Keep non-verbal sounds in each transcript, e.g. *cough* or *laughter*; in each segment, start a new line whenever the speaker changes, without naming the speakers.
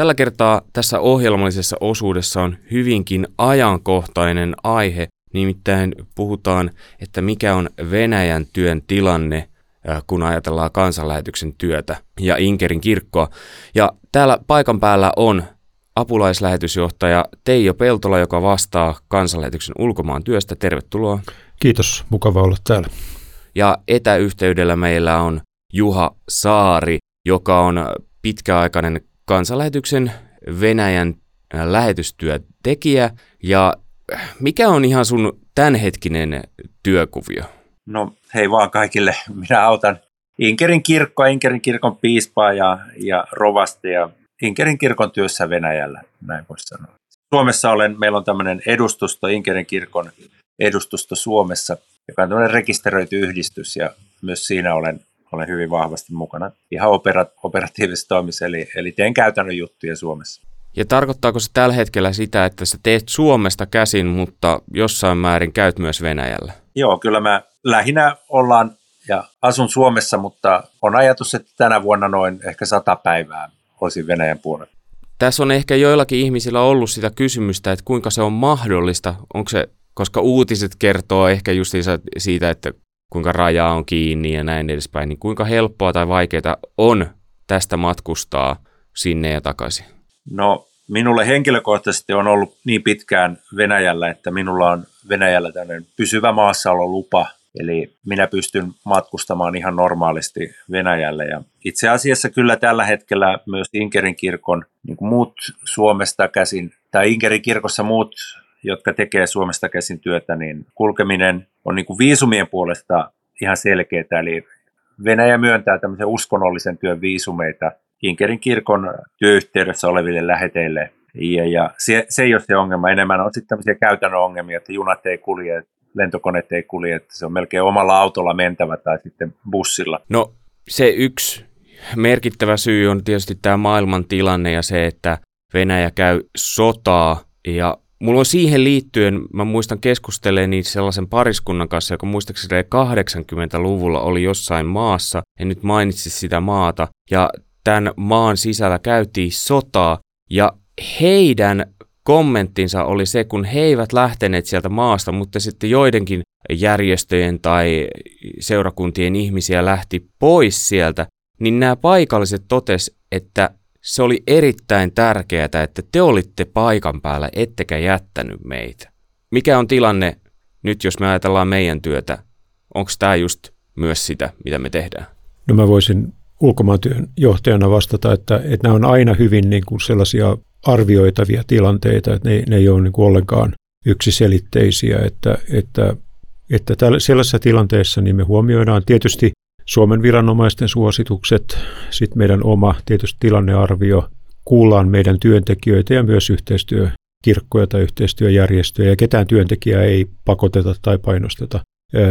Tällä kertaa tässä ohjelmallisessa osuudessa on hyvinkin ajankohtainen aihe, nimittäin puhutaan, että mikä on Venäjän työn tilanne, äh, kun ajatellaan kansanlähetyksen työtä ja Inkerin kirkkoa. Ja täällä paikan päällä on apulaislähetysjohtaja Teijo Peltola, joka vastaa kansanlähetyksen ulkomaan työstä. Tervetuloa.
Kiitos, mukava olla täällä.
Ja etäyhteydellä meillä on Juha Saari, joka on pitkäaikainen kansanlähetyksen Venäjän äh, lähetystyötekijä. Ja äh, mikä on ihan sun tämänhetkinen työkuvio?
No hei vaan kaikille. Minä autan Inkerin kirkkoa, Inkerin kirkon piispaa ja, ja rovastia Inkerin kirkon työssä Venäjällä, näin voisi sanoa. Suomessa olen, meillä on tämmöinen edustusto, Inkerin kirkon edustusto Suomessa, joka on tämmöinen rekisteröity yhdistys ja myös siinä olen olen hyvin vahvasti mukana ihan opera, operatiivisessa toimissa, eli, eli teen käytännön juttuja Suomessa.
Ja tarkoittaako se tällä hetkellä sitä, että sä teet Suomesta käsin, mutta jossain määrin käyt myös Venäjällä?
Joo, kyllä mä lähinnä ollaan ja asun Suomessa, mutta on ajatus, että tänä vuonna noin ehkä sata päivää olisin Venäjän puolella.
Tässä on ehkä joillakin ihmisillä ollut sitä kysymystä, että kuinka se on mahdollista. Onko se, koska uutiset kertoo ehkä just siitä, että kuinka raja on kiinni ja näin edespäin, niin kuinka helppoa tai vaikeaa on tästä matkustaa sinne ja takaisin?
No minulle henkilökohtaisesti on ollut niin pitkään Venäjällä, että minulla on Venäjällä tämmöinen pysyvä maassaololupa, eli minä pystyn matkustamaan ihan normaalisti Venäjälle. Ja itse asiassa kyllä tällä hetkellä myös Inkerin kirkon niin muut Suomesta käsin, tai Inkerin kirkossa muut jotka tekee Suomesta käsin työtä, niin kulkeminen on niin kuin viisumien puolesta ihan selkeää. Eli Venäjä myöntää tämmöisen uskonnollisen työn viisumeita Inkerin kirkon työyhteydessä oleville läheteille. Ja, ja se, se ei ole se ongelma. Enemmän on sitten tämmöisiä käytännön ongelmia, että junat ei kulje, lentokoneet ei kulje, että se on melkein omalla autolla mentävä tai sitten bussilla.
No se yksi merkittävä syy on tietysti tämä maailman tilanne ja se, että Venäjä käy sotaa ja Mulla on siihen liittyen, mä muistan keskusteleeni sellaisen pariskunnan kanssa, joka muistaakseni 80-luvulla oli jossain maassa, en nyt mainitsi sitä maata, ja tämän maan sisällä käytiin sotaa, ja heidän kommenttinsa oli se, kun he eivät lähteneet sieltä maasta, mutta sitten joidenkin järjestöjen tai seurakuntien ihmisiä lähti pois sieltä, niin nämä paikalliset totes, että se oli erittäin tärkeää, että te olitte paikan päällä, ettekä jättänyt meitä. Mikä on tilanne nyt, jos me ajatellaan meidän työtä? Onko tämä just myös sitä, mitä me tehdään?
No mä voisin ulkomaantyön johtajana vastata, että, että nämä on aina hyvin niin kuin sellaisia arvioitavia tilanteita, että ne, ne ei ole niin kuin ollenkaan yksiselitteisiä, että, että, että tällä, sellaisessa tilanteessa niin me huomioidaan tietysti Suomen viranomaisten suositukset, sitten meidän oma tietysti tilannearvio, kuullaan meidän työntekijöitä ja myös yhteistyökirkkoja tai yhteistyöjärjestöjä ja ketään työntekijää ei pakoteta tai painosteta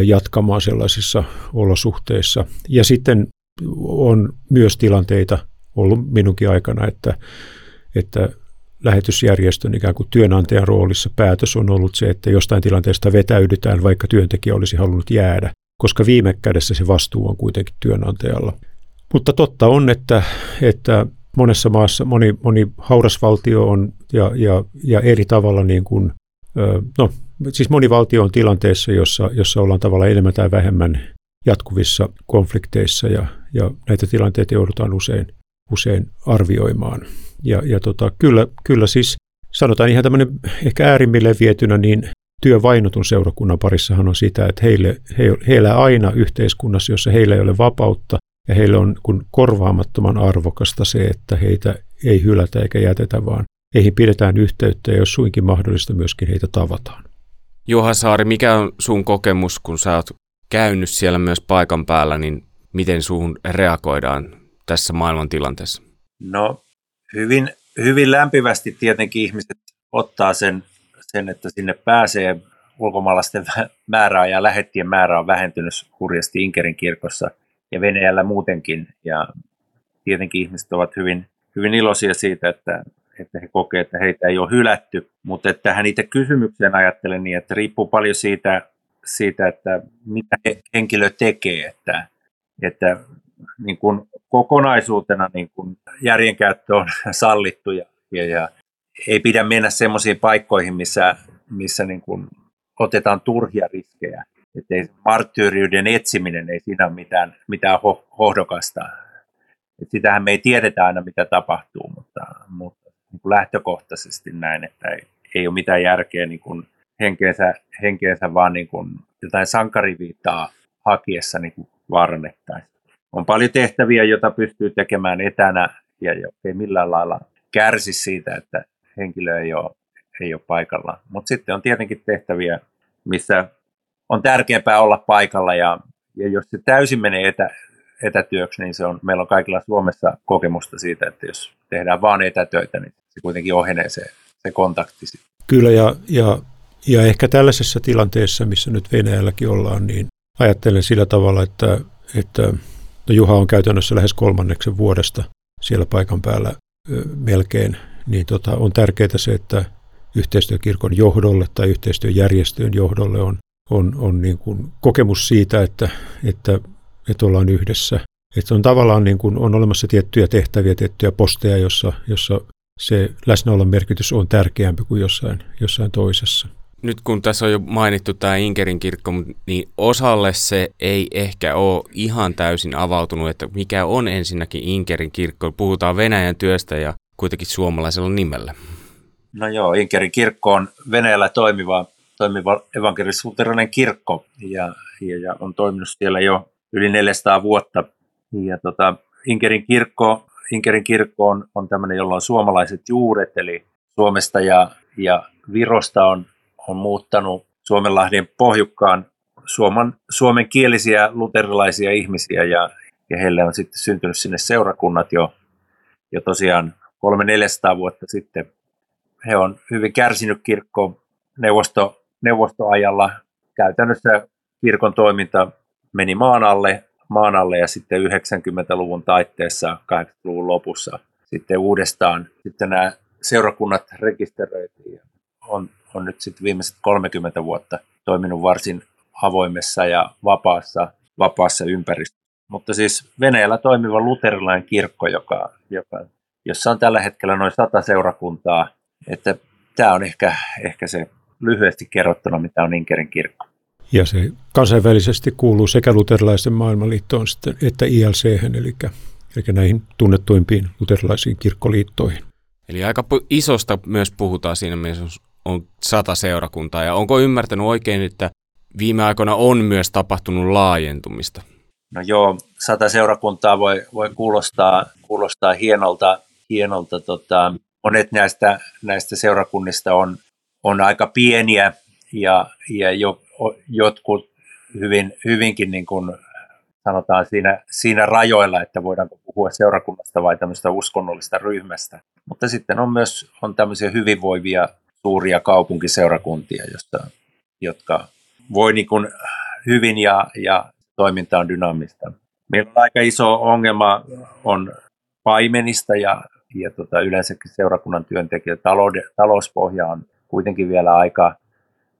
jatkamaan sellaisissa olosuhteissa. Ja sitten on myös tilanteita ollut minunkin aikana, että, että lähetysjärjestön ikään kuin työnantajan roolissa päätös on ollut se, että jostain tilanteesta vetäydytään, vaikka työntekijä olisi halunnut jäädä koska viime kädessä se vastuu on kuitenkin työnantajalla. Mutta totta on, että, että monessa maassa moni, moni hauras valtio on ja, ja, ja eri tavalla niin kuin, no siis moni valtio on tilanteessa, jossa, jossa ollaan tavallaan enemmän tai vähemmän jatkuvissa konflikteissa ja, ja näitä tilanteita joudutaan usein, usein arvioimaan. Ja, ja tota, kyllä, kyllä siis sanotaan ihan tämmöinen ehkä äärimmille vietynä, niin työvainotun seurakunnan parissahan on sitä, että heille, he, he elää aina yhteiskunnassa, jossa heillä ei ole vapautta ja heille on kun korvaamattoman arvokasta se, että heitä ei hylätä eikä jätetä, vaan heihin pidetään yhteyttä ja jos suinkin mahdollista myöskin heitä tavataan.
Juha Saari, mikä on sun kokemus, kun sä oot käynyt siellä myös paikan päällä, niin miten suhun reagoidaan tässä maailman tilanteessa?
No hyvin, hyvin lämpimästi tietenkin ihmiset ottaa sen sen, että sinne pääsee ulkomaalaisten määrää ja lähettien määrä on vähentynyt hurjasti Inkerin kirkossa ja Venäjällä muutenkin. Ja tietenkin ihmiset ovat hyvin, hyvin iloisia siitä, että, että he kokevat, että heitä ei ole hylätty. Mutta että hän itse kysymykseen ajattelen niin, että riippuu paljon siitä, siitä että mitä henkilö tekee. Että, että niin kuin kokonaisuutena niin kuin järjenkäyttö on *laughs* sallittu ja, ja, ja ei pidä mennä semmoisiin paikkoihin, missä, missä niin kuin otetaan turhia riskejä. Että ei marttyyriyden etsiminen ei siinä ole mitään, mitään ho, hohdokasta. Et sitähän me ei tiedetä aina, mitä tapahtuu, mutta, mutta niin kuin lähtökohtaisesti näin, että ei, ei ole mitään järkeä niin kuin henkeensä, henkeensä vaan niin kuin jotain sankariviittaa hakiessa niin kuin vaarannettaisiin. On paljon tehtäviä, joita pystyy tekemään etänä ja ei millään lailla kärsi siitä, että henkilö ei ole, ei ole paikalla. Mutta sitten on tietenkin tehtäviä, missä on tärkeämpää olla paikalla ja, ja jos se täysin menee etä, etätyöksi, niin se on, meillä on kaikilla Suomessa kokemusta siitä, että jos tehdään vain etätöitä, niin se kuitenkin ohenee se, se kontakti.
Kyllä ja, ja, ja ehkä tällaisessa tilanteessa, missä nyt Venäjälläkin ollaan, niin ajattelen sillä tavalla, että, että no Juha on käytännössä lähes kolmanneksen vuodesta siellä paikan päällä melkein, niin tota, on tärkeää se, että yhteistyökirkon johdolle tai yhteistyöjärjestöjen johdolle on, on, on niin kuin kokemus siitä, että, että, että ollaan yhdessä. Että on tavallaan niin kuin, on olemassa tiettyjä tehtäviä, tiettyjä posteja, jossa, jossa se läsnäolon merkitys on tärkeämpi kuin jossain, jossain toisessa.
Nyt kun tässä on jo mainittu tämä Inkerin kirkko, niin osalle se ei ehkä ole ihan täysin avautunut, että mikä on ensinnäkin Inkerin kirkko. Puhutaan Venäjän työstä ja kuitenkin suomalaisella nimellä.
No joo, Inkerin kirkko on Venäjällä toimiva, toimiva evankelis kirkko ja, ja, ja, on toiminut siellä jo yli 400 vuotta. Ja tota, Inkerin kirkko, Inkerin kirkko on, on tämmöinen, jolla on suomalaiset juuret, eli Suomesta ja, ja Virosta on, on muuttanut Suomenlahden pohjukkaan suomen, suomenkielisiä luterilaisia ihmisiä ja, ja heille on sitten syntynyt sinne seurakunnat jo, jo tosiaan 300-400 vuotta sitten he on hyvin kärsinyt kirkko neuvosto, neuvostoajalla. Käytännössä kirkon toiminta meni maan alle, maan alle ja sitten 90-luvun taitteessa, 80-luvun lopussa sitten uudestaan sitten nämä seurakunnat rekisteröitiin ja on, on nyt sitten viimeiset 30 vuotta toiminut varsin avoimessa ja vapaassa, vapaassa ympäristössä. Mutta siis Venäjällä toimiva luterilainen kirkko, joka, joka, jossa on tällä hetkellä noin sata seurakuntaa, että tämä on ehkä, ehkä se lyhyesti kerrottuna, mitä on Inkerin kirkko.
Ja se kansainvälisesti kuuluu sekä luterilaisen maailmanliittoon että ILC, eli, eli näihin tunnettuimpiin luterilaisiin kirkkoliittoihin.
Eli aika isosta myös puhutaan siinä mielessä, on sata seurakuntaa. Ja onko ymmärtänyt oikein, että viime aikoina on myös tapahtunut laajentumista?
No joo, sata seurakuntaa voi, voi kuulostaa, kuulostaa hienolta, hienolta tota, monet näistä, näistä seurakunnista on, on aika pieniä ja, ja jo, jotkut hyvin, hyvinkin niin kuin sanotaan siinä, siinä rajoilla, että voidaanko puhua seurakunnasta vai tämmöistä uskonnollista ryhmästä. Mutta sitten on myös on tämmöisiä hyvinvoivia suuria kaupunkiseurakuntia, josta, jotka voi niin kuin hyvin ja, ja toiminta on dynaamista. Meillä on aika iso ongelma on paimenista ja ja tota, yleensäkin seurakunnan työntekijä, talouden, talouspohja on kuitenkin vielä aika,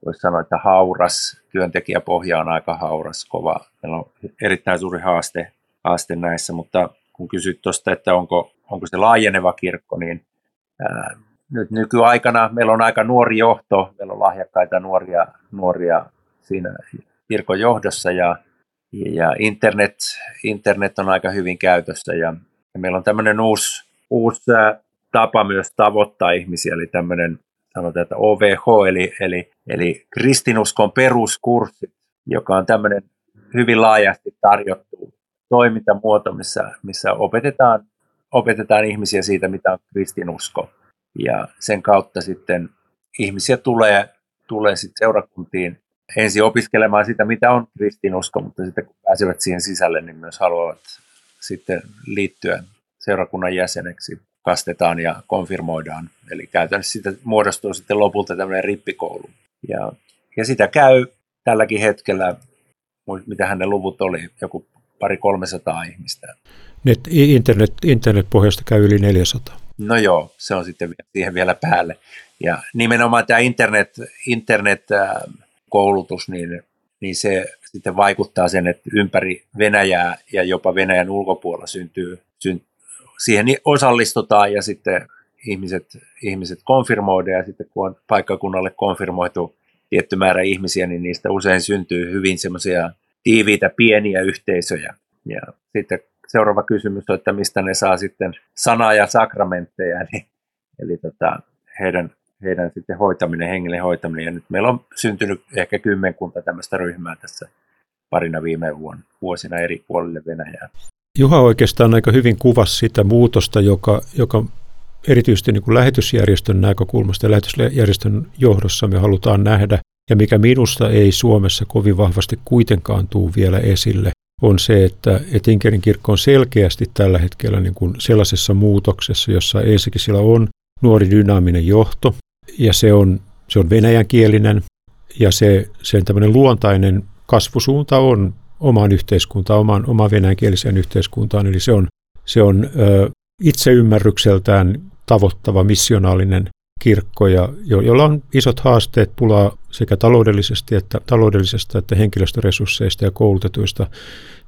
voisi sanoa, että hauras, työntekijäpohja on aika hauras, kova. Meillä on erittäin suuri haaste, haaste näissä, mutta kun kysyt tuosta, että onko, onko se laajeneva kirkko, niin ää, nyt nykyaikana meillä on aika nuori johto, meillä on lahjakkaita nuoria, nuoria siinä kirkon johdossa. Ja, ja internet, internet on aika hyvin käytössä. Ja, ja meillä on tämmöinen uusi uusi tapa myös tavoittaa ihmisiä, eli tämmöinen sanotaan, että OVH, eli, eli, eli kristinuskon peruskurssi, joka on tämmöinen hyvin laajasti tarjottu toimintamuoto, missä, missä opetetaan, opetetaan ihmisiä siitä, mitä on kristinusko. Ja sen kautta sitten ihmisiä tulee, tulee sitten seurakuntiin ensin opiskelemaan sitä, mitä on kristinusko, mutta sitten kun pääsevät siihen sisälle, niin myös haluavat sitten liittyä seurakunnan jäseneksi kastetaan ja konfirmoidaan. Eli käytännössä siitä muodostuu sitten lopulta tämmöinen rippikoulu. Ja, ja sitä käy tälläkin hetkellä, mitä hänen luvut oli, joku pari 300 ihmistä.
Net, internet, internetpohjasta käy yli 400.
No joo, se on sitten siihen vielä päälle. Ja nimenomaan tämä internet, internet-koulutus, niin niin se sitten vaikuttaa sen, että ympäri Venäjää ja jopa Venäjän ulkopuolella syntyy, syn, siihen osallistutaan ja sitten ihmiset, ihmiset konfirmoidaan ja sitten kun on paikkakunnalle konfirmoitu tietty määrä ihmisiä, niin niistä usein syntyy hyvin semmoisia tiiviitä pieniä yhteisöjä. Ja sitten seuraava kysymys on, että mistä ne saa sitten sanaa ja sakramentteja, *laughs* eli, eli tota, heidän, heidän sitten hoitaminen, hengellinen hoitaminen. Ja nyt meillä on syntynyt ehkä kymmenkunta tämmöistä ryhmää tässä parina viime vuonna, vuosina eri puolille Venäjää.
Juha oikeastaan aika hyvin kuvasi sitä muutosta, joka, joka erityisesti niin kuin lähetysjärjestön näkökulmasta ja lähetysjärjestön johdossa me halutaan nähdä, ja mikä minusta ei Suomessa kovin vahvasti kuitenkaan tuu vielä esille, on se, että, että Inkerin kirkko on selkeästi tällä hetkellä niin kuin sellaisessa muutoksessa, jossa ensinnäkin sillä on nuori dynaaminen johto, ja se on, se on venäjänkielinen, ja se, sen tämmöinen luontainen kasvusuunta on omaan yhteiskuntaan, omaan, omaan venäjänkieliseen yhteiskuntaan, eli se on, se on ö, itseymmärrykseltään tavoittava missionaalinen kirkko, ja jo, jolla on isot haasteet pulaa sekä taloudellisesti että, taloudellisesta että henkilöstöresursseista ja koulutetuista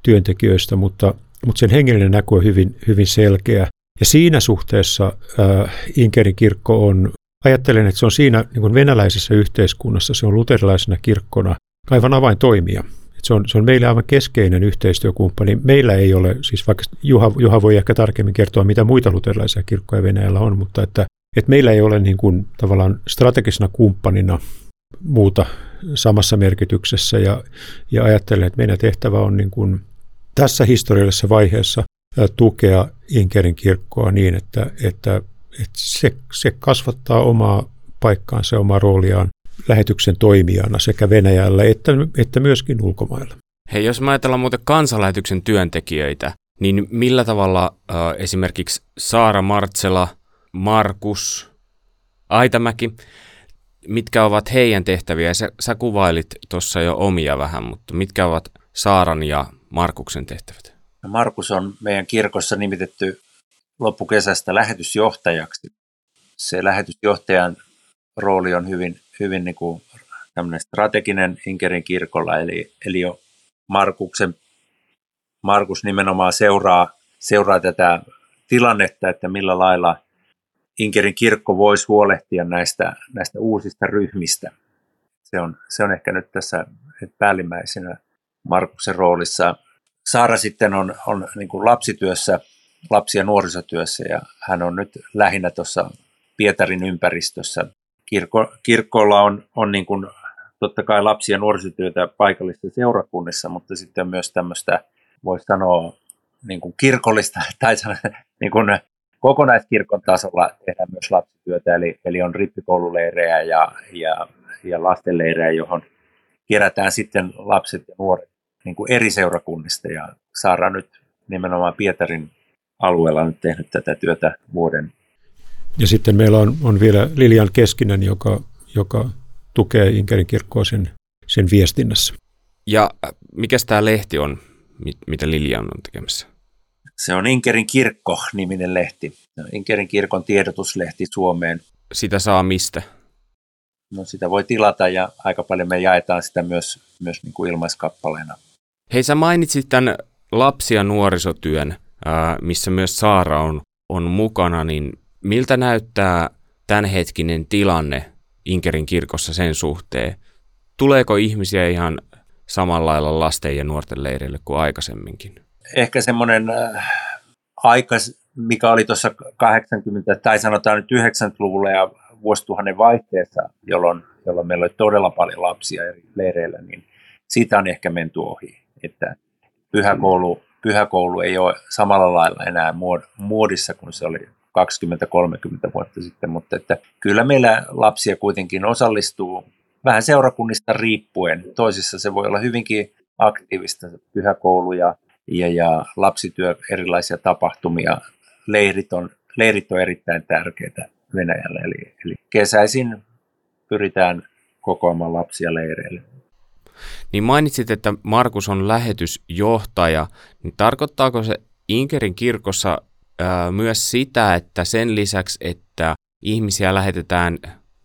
työntekijöistä, mutta, mutta sen hengellinen näky on hyvin, hyvin selkeä. Ja siinä suhteessa äh, Inkerin kirkko on, ajattelen, että se on siinä niin kuin venäläisessä yhteiskunnassa, se on luterilaisena kirkkona aivan avaintoimija. Se on, se on meille aivan keskeinen yhteistyökumppani. Meillä ei ole, siis vaikka Juha, Juha voi ehkä tarkemmin kertoa, mitä muita luterilaisia kirkkoja Venäjällä on, mutta että, että meillä ei ole niin kuin tavallaan strategisena kumppanina muuta samassa merkityksessä ja, ja ajattelen, että meidän tehtävä on niin kuin tässä historiallisessa vaiheessa tukea Inkerin kirkkoa niin, että, että, että se, se kasvattaa omaa paikkaansa, omaa rooliaan lähetyksen toimijana sekä Venäjällä että, että myöskin ulkomailla.
Hei, jos mä ajatellaan muuten kansanlähetyksen työntekijöitä, niin millä tavalla äh, esimerkiksi Saara Martsela, Markus, Aitamäki, mitkä ovat heidän tehtäviä? Sä, sä kuvailit tuossa jo omia vähän, mutta mitkä ovat Saaran ja Markuksen tehtävät?
Markus on meidän kirkossa nimitetty loppukesästä lähetysjohtajaksi. Se lähetysjohtajan rooli on hyvin, hyvin niin kuin strateginen Inkerin kirkolla, eli, eli jo Markuksen, Markus nimenomaan seuraa, seuraa tätä tilannetta, että millä lailla Inkerin kirkko voisi huolehtia näistä, näistä uusista ryhmistä. Se on, se on ehkä nyt tässä päällimmäisenä Markuksen roolissa. Saara sitten on, on niin kuin lapsityössä, lapsi- ja nuorisotyössä ja hän on nyt lähinnä tuossa Pietarin ympäristössä. Kirkko, kirkkoilla on, on niin kuin, totta kai lapsi- ja nuorisotyötä paikallista seurakunnissa, mutta sitten myös tämmöistä, voisi sanoa, niin kuin kirkollista *laughs* tai niin kuin kokonaiskirkon tasolla tehdään myös lapsityötä, eli, eli on rippikoululeirejä ja, ja, ja lastenleirejä, johon kerätään sitten lapset ja nuoret niin kuin eri seurakunnista. Ja Saara nyt nimenomaan Pietarin alueella on tehnyt tätä työtä vuoden.
Ja sitten meillä on, on vielä Lilian Keskinen, joka, joka tukee Inkerin kirkkoa sen, sen viestinnässä.
Ja äh, mikä tämä lehti on, mitä Lilian on tekemässä?
Se on Inkerin kirkko-niminen lehti. Inkerin kirkon tiedotuslehti Suomeen.
Sitä saa mistä?
No sitä voi tilata ja aika paljon me jaetaan sitä myös, myös niin kuin ilmaiskappaleena.
Hei, sä mainitsit tämän lapsi- ja nuorisotyön, missä myös Saara on, on mukana, niin miltä näyttää tämänhetkinen tilanne Inkerin kirkossa sen suhteen? Tuleeko ihmisiä ihan samalla lailla lasten ja nuorten leireille kuin aikaisemminkin?
Ehkä semmoinen äh, aika, mikä oli tuossa 80- tai sanotaan nyt 90-luvulla ja vuosituhannen vaihteessa, jolloin, jolloin meillä oli todella paljon lapsia eri leireillä, niin siitä on ehkä menty ohi. Että pyhäkoulu, pyhäkoulu ei ole samalla lailla enää muodissa kuin se oli 20-30 vuotta sitten, mutta että kyllä meillä lapsia kuitenkin osallistuu vähän seurakunnista riippuen. Toisissa se voi olla hyvinkin aktiivista pyhäkoulu ja, ja, lapsityö, erilaisia tapahtumia. Leirit on, leirit on erittäin tärkeitä Venäjälle, eli, eli kesäisin pyritään kokoamaan lapsia leireille.
Niin mainitsit, että Markus on lähetysjohtaja, niin tarkoittaako se Inkerin kirkossa myös sitä, että sen lisäksi, että ihmisiä lähetetään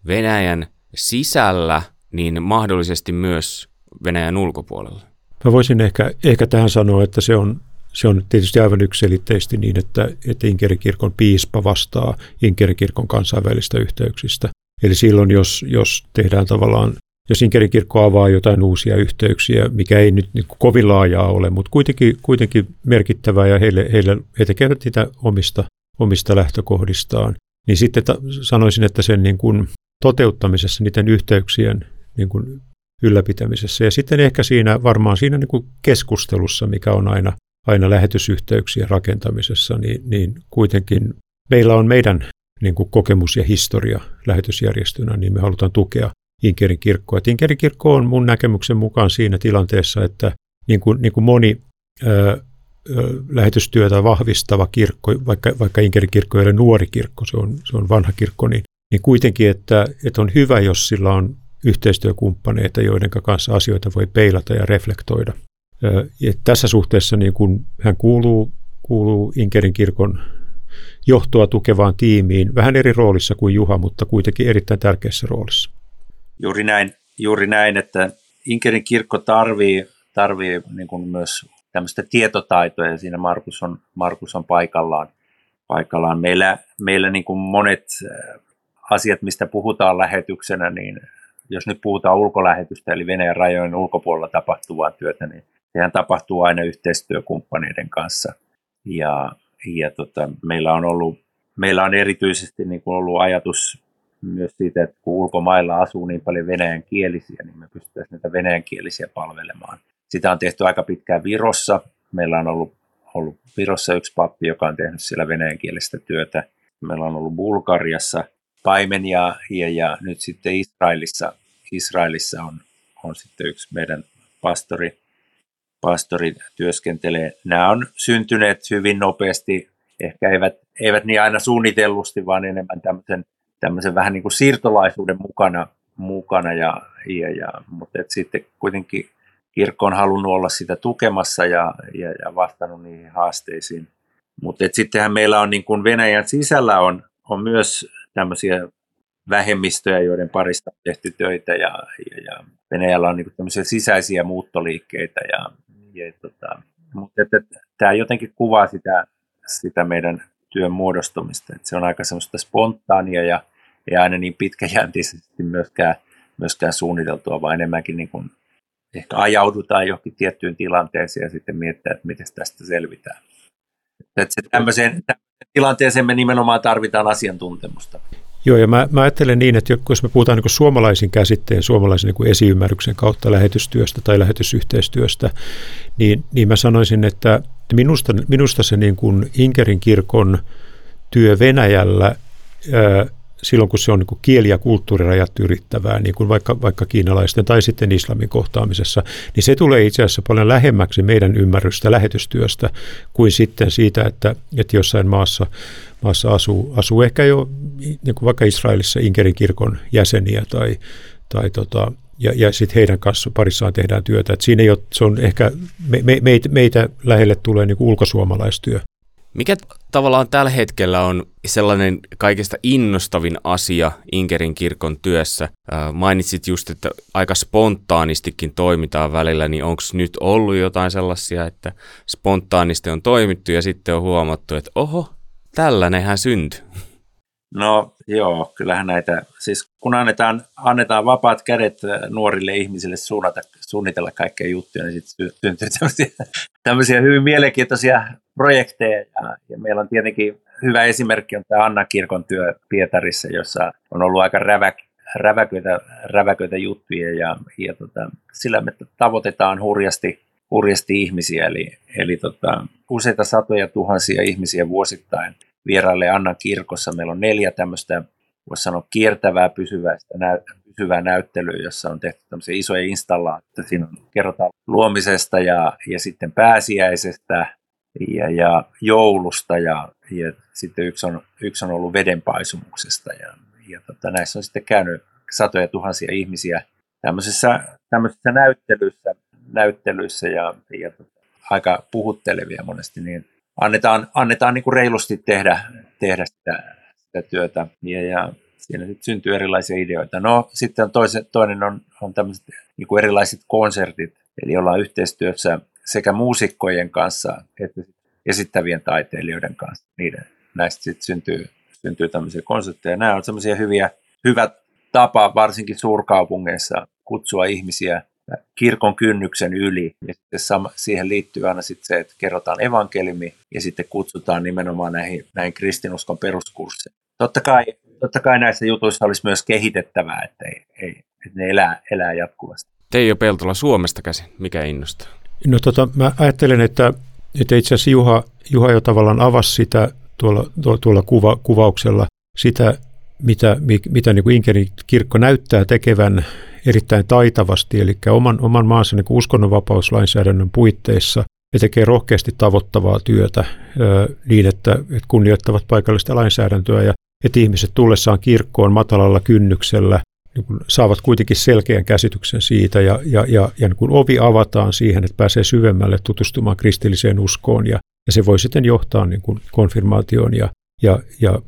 Venäjän sisällä, niin mahdollisesti myös Venäjän ulkopuolella?
Mä voisin ehkä, ehkä tähän sanoa, että se on, se on tietysti aivan yksilitteisesti niin, että, että Inkerikirkon piispa vastaa Inkerikirkon kansainvälistä yhteyksistä. Eli silloin, jos, jos tehdään tavallaan, jos Inkerikirkko avaa jotain uusia yhteyksiä, mikä ei nyt niin kovin laajaa ole, mutta kuitenkin, kuitenkin merkittävää ja heille, heille, he tekevät niitä omista, omista lähtökohdistaan, niin sitten ta, sanoisin, että sen niin kuin toteuttamisessa, niiden yhteyksien niin kuin ylläpitämisessä. Ja sitten ehkä siinä varmaan siinä niin kuin keskustelussa, mikä on aina, aina lähetysyhteyksien rakentamisessa, niin, niin kuitenkin meillä on meidän niin kuin kokemus ja historia lähetysjärjestönä, niin me halutaan tukea Inkerin kirkkoa. Et Inkerin kirkko on mun näkemyksen mukaan siinä tilanteessa, että niin kuin, niin kuin moni ö, lähetystyötä vahvistava kirkko, vaikka, vaikka Inkerin kirkko ei ole nuori kirkko, se on, se on vanha kirkko, niin, niin kuitenkin, että, että on hyvä, jos sillä on yhteistyökumppaneita, joiden kanssa asioita voi peilata ja reflektoida. Ja tässä suhteessa niin kun hän kuuluu, kuuluu Inkerin kirkon johtoa tukevaan tiimiin, vähän eri roolissa kuin Juha, mutta kuitenkin erittäin tärkeässä roolissa.
Juuri näin, juuri näin että Inkerin kirkko tarvii, tarvii niin kuin myös tämmöistä tietotaitoa ja siinä Markus on, Markus on paikallaan. paikallaan. Meillä, meillä niin kuin monet äh, asiat, mistä puhutaan lähetyksenä, niin jos nyt puhutaan ulkolähetystä, eli Venäjän rajojen ulkopuolella tapahtuvaa työtä, niin sehän tapahtuu aina yhteistyökumppaneiden kanssa. Ja, ja tota, meillä on ollut, meillä on erityisesti niin kuin ollut ajatus myös siitä, että kun ulkomailla asuu niin paljon venäjän kielisiä, niin me pystyttäisiin näitä venäjän kielisiä palvelemaan. Sitä on tehty aika pitkään Virossa. Meillä on ollut, ollut Virossa yksi pappi, joka on tehnyt siellä venäjänkielistä työtä. Meillä on ollut Bulgariassa paimenia ja, ja nyt sitten Israelissa, Israelissa on, on sitten yksi meidän pastori, pastori työskentelee. Nämä on syntyneet hyvin nopeasti, ehkä eivät, eivät niin aina suunnitellusti, vaan enemmän tämmöisen, tämmöisen vähän niin kuin siirtolaisuuden mukana, mukana ja, ja, ja, mutta et sitten kuitenkin kirkko on halunnut olla sitä tukemassa ja, ja, ja vastannut niihin haasteisiin. Mutta sittenhän meillä on niin kuin Venäjän sisällä on, on myös tämmöisiä vähemmistöjä, joiden parista on tehty töitä ja, ja, ja Venäjällä on niin tämmöisiä sisäisiä muuttoliikkeitä. Ja, ja tota, mutta että, tämä jotenkin kuvaa sitä, sitä meidän työn muodostumista, että se on aika semmoista spontaania ja ei aina niin pitkäjänteisesti myöskään, myöskään suunniteltua, vaan enemmänkin niin kuin ehkä ajaudutaan johonkin tiettyyn tilanteeseen ja sitten mietitään, että miten tästä selvitään. Että se tämmöiseen tilanteeseen me nimenomaan tarvitaan asiantuntemusta.
Joo, ja mä, mä ajattelen niin, että jos me puhutaan niin suomalaisin käsitteen, suomalaisen niin esiymmärryksen kautta lähetystyöstä tai lähetysyhteistyöstä, niin, niin mä sanoisin, että minusta, minusta se niin kuin Inkerin kirkon työ Venäjällä silloin, kun se on niin kuin kieli- ja kulttuurirajat yrittävää, niin kuin vaikka, vaikka kiinalaisten tai sitten islamin kohtaamisessa, niin se tulee itse asiassa paljon lähemmäksi meidän ymmärrystä lähetystyöstä kuin sitten siitä, että, että jossain maassa, maassa asuu, asuu ehkä jo niin kuin vaikka Israelissa Inkerin kirkon jäseniä tai, tai tota, ja, ja sitten heidän kanssa parissaan tehdään työtä. Et siinä ei ole, se on ehkä, me, me, meitä, meitä lähelle tulee niin kuin ulkosuomalaistyö.
Mikä tavallaan tällä hetkellä on sellainen kaikista innostavin asia Inkerin kirkon työssä? mainitsit just, että aika spontaanistikin toimitaan välillä, niin onko nyt ollut jotain sellaisia, että spontaanisti on toimittu ja sitten on huomattu, että oho, tällainenhän syntyi?
No joo, kyllähän näitä, siis kun annetaan, annetaan vapaat kädet nuorille ihmisille suunnata, suunnitella kaikkea juttuja, niin sitten syntyy tämmöisiä, *laughs* tämmöisiä hyvin mielenkiintoisia projekteja. Ja, ja meillä on tietenkin hyvä esimerkki on tämä Anna Kirkon työ Pietarissa, jossa on ollut aika räväk, räväköitä, räväköitä juttuja ja, ja tota, sillä me tavoitetaan hurjasti, hurjasti ihmisiä, eli, eli tota, useita satoja tuhansia ihmisiä vuosittain vierailee Annan kirkossa. Meillä on neljä tämmöistä, voisi sanoa, kiertävää pysyvää, näy, pysyvää näyttelyä, jossa on tehty tämmöisiä isoja installaatioita. Siinä on, kerrotaan luomisesta ja, ja sitten pääsiäisestä ja, ja joulusta ja, ja sitten yksi on, yksi on ollut vedenpaisumuksesta ja, ja tota, näissä on sitten käynyt satoja tuhansia ihmisiä tämmöisessä, tämmöisessä näyttelyissä, näyttelyissä ja, ja tota, aika puhuttelevia monesti, niin annetaan, annetaan niin kuin reilusti tehdä, tehdä sitä, sitä työtä. Ja, ja siinä sitten syntyy erilaisia ideoita. No sitten toisen, toinen on, on tämmöiset niin kuin erilaiset konsertit, eli ollaan yhteistyössä sekä muusikkojen kanssa että esittävien taiteilijoiden kanssa. Niiden, näistä sitten syntyy, syntyy tämmöisiä konsertteja. Nämä on semmoisia hyviä, hyvä tapa varsinkin suurkaupungeissa kutsua ihmisiä kirkon kynnyksen yli. Ja sitten sama, siihen liittyy aina sitten se, että kerrotaan evankeliumi ja sitten kutsutaan nimenomaan näihin, näihin kristinuskon peruskursseihin. Totta kai, totta kai näissä jutuissa olisi myös kehitettävää, että, ei, ei, että ne elää, elää jatkuvasti.
Teijo Peltola Suomesta käsin, mikä innostaa?
No tota, mä ajattelen, että, että itse asiassa Juha, Juha jo tavallaan avasi sitä tuolla, tuolla kuva, kuvauksella, sitä mitä, mitä niin kuin Inkerin kirkko näyttää tekevän erittäin taitavasti, eli oman, oman maansa niin uskonnonvapauslainsäädännön puitteissa ja tekee rohkeasti tavoittavaa työtä niin, että, että kunnioittavat paikallista lainsäädäntöä ja että ihmiset tullessaan kirkkoon matalalla kynnyksellä niin saavat kuitenkin selkeän käsityksen siitä ja, ja, ja, ja niin ovi avataan siihen, että pääsee syvemmälle tutustumaan kristilliseen uskoon ja, ja se voi sitten johtaa niin konfirmaatioon ja, ja, ja,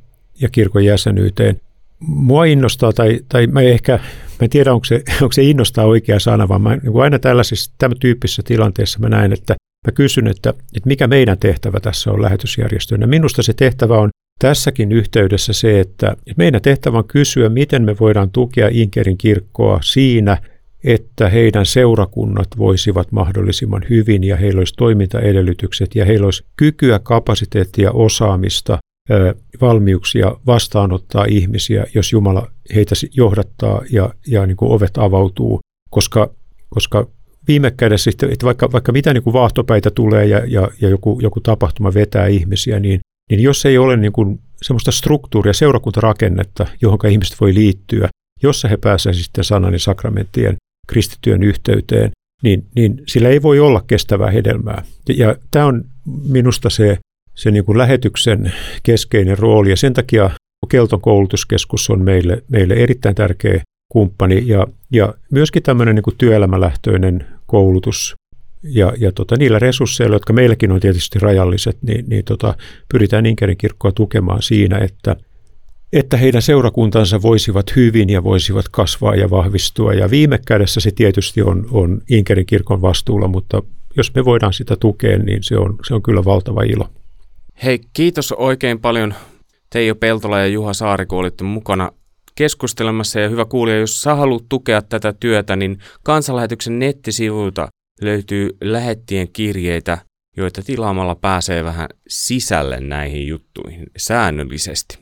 ja kirkon jäsenyyteen. Mua innostaa, tai, tai mä ehkä, mä en tiedä onko se, *laughs* onko se innostaa oikea sana, vaan mä, niin aina tällaisissa tämän tyyppisissä tilanteissa mä näen, että mä kysyn, että, että mikä meidän tehtävä tässä on lähetysjärjestöönä. Minusta se tehtävä on tässäkin yhteydessä se, että meidän tehtävä on kysyä, miten me voidaan tukea Inkerin kirkkoa siinä, että heidän seurakunnat voisivat mahdollisimman hyvin ja heillä olisi toimintaedellytykset ja heillä olisi kykyä, kapasiteettia, osaamista, valmiuksia vastaanottaa ihmisiä, jos Jumala heitä johdattaa ja, ja niin kuin ovet avautuu, koska, koska viime kädessä, että vaikka, vaikka mitä niin kuin vaahtopäitä tulee ja, ja, ja joku, joku tapahtuma vetää ihmisiä, niin niin jos ei ole niin kuin semmoista struktuuria, seurakuntarakennetta, johon ihmiset voi liittyä, jossa he pääsevät sitten sanan ja sakramenttien kristityön yhteyteen, niin, niin sillä ei voi olla kestävää hedelmää. Ja, ja tämä on minusta se, se niin kuin lähetyksen keskeinen rooli, ja sen takia Kelton koulutuskeskus on meille, meille erittäin tärkeä kumppani, ja, ja myöskin tämmöinen niin kuin työelämälähtöinen koulutus ja, ja tota, niillä resursseilla, jotka meilläkin on tietysti rajalliset, niin, niin tota, pyritään Inkerin kirkkoa tukemaan siinä, että, että heidän seurakuntansa voisivat hyvin ja voisivat kasvaa ja vahvistua. Ja viime kädessä se tietysti on, on Inkerin kirkon vastuulla, mutta jos me voidaan sitä tukea, niin se on, se on kyllä valtava ilo.
Hei, kiitos oikein paljon Teijo Peltola ja Juha Saari, kun olitte mukana keskustelemassa. Ja hyvä kuulija, jos sä haluat tukea tätä työtä, niin kansanlähetyksen nettisivuilta löytyy lähettien kirjeitä, joita tilaamalla pääsee vähän sisälle näihin juttuihin säännöllisesti.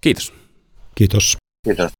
Kiitos.
Kiitos.
Kiitos.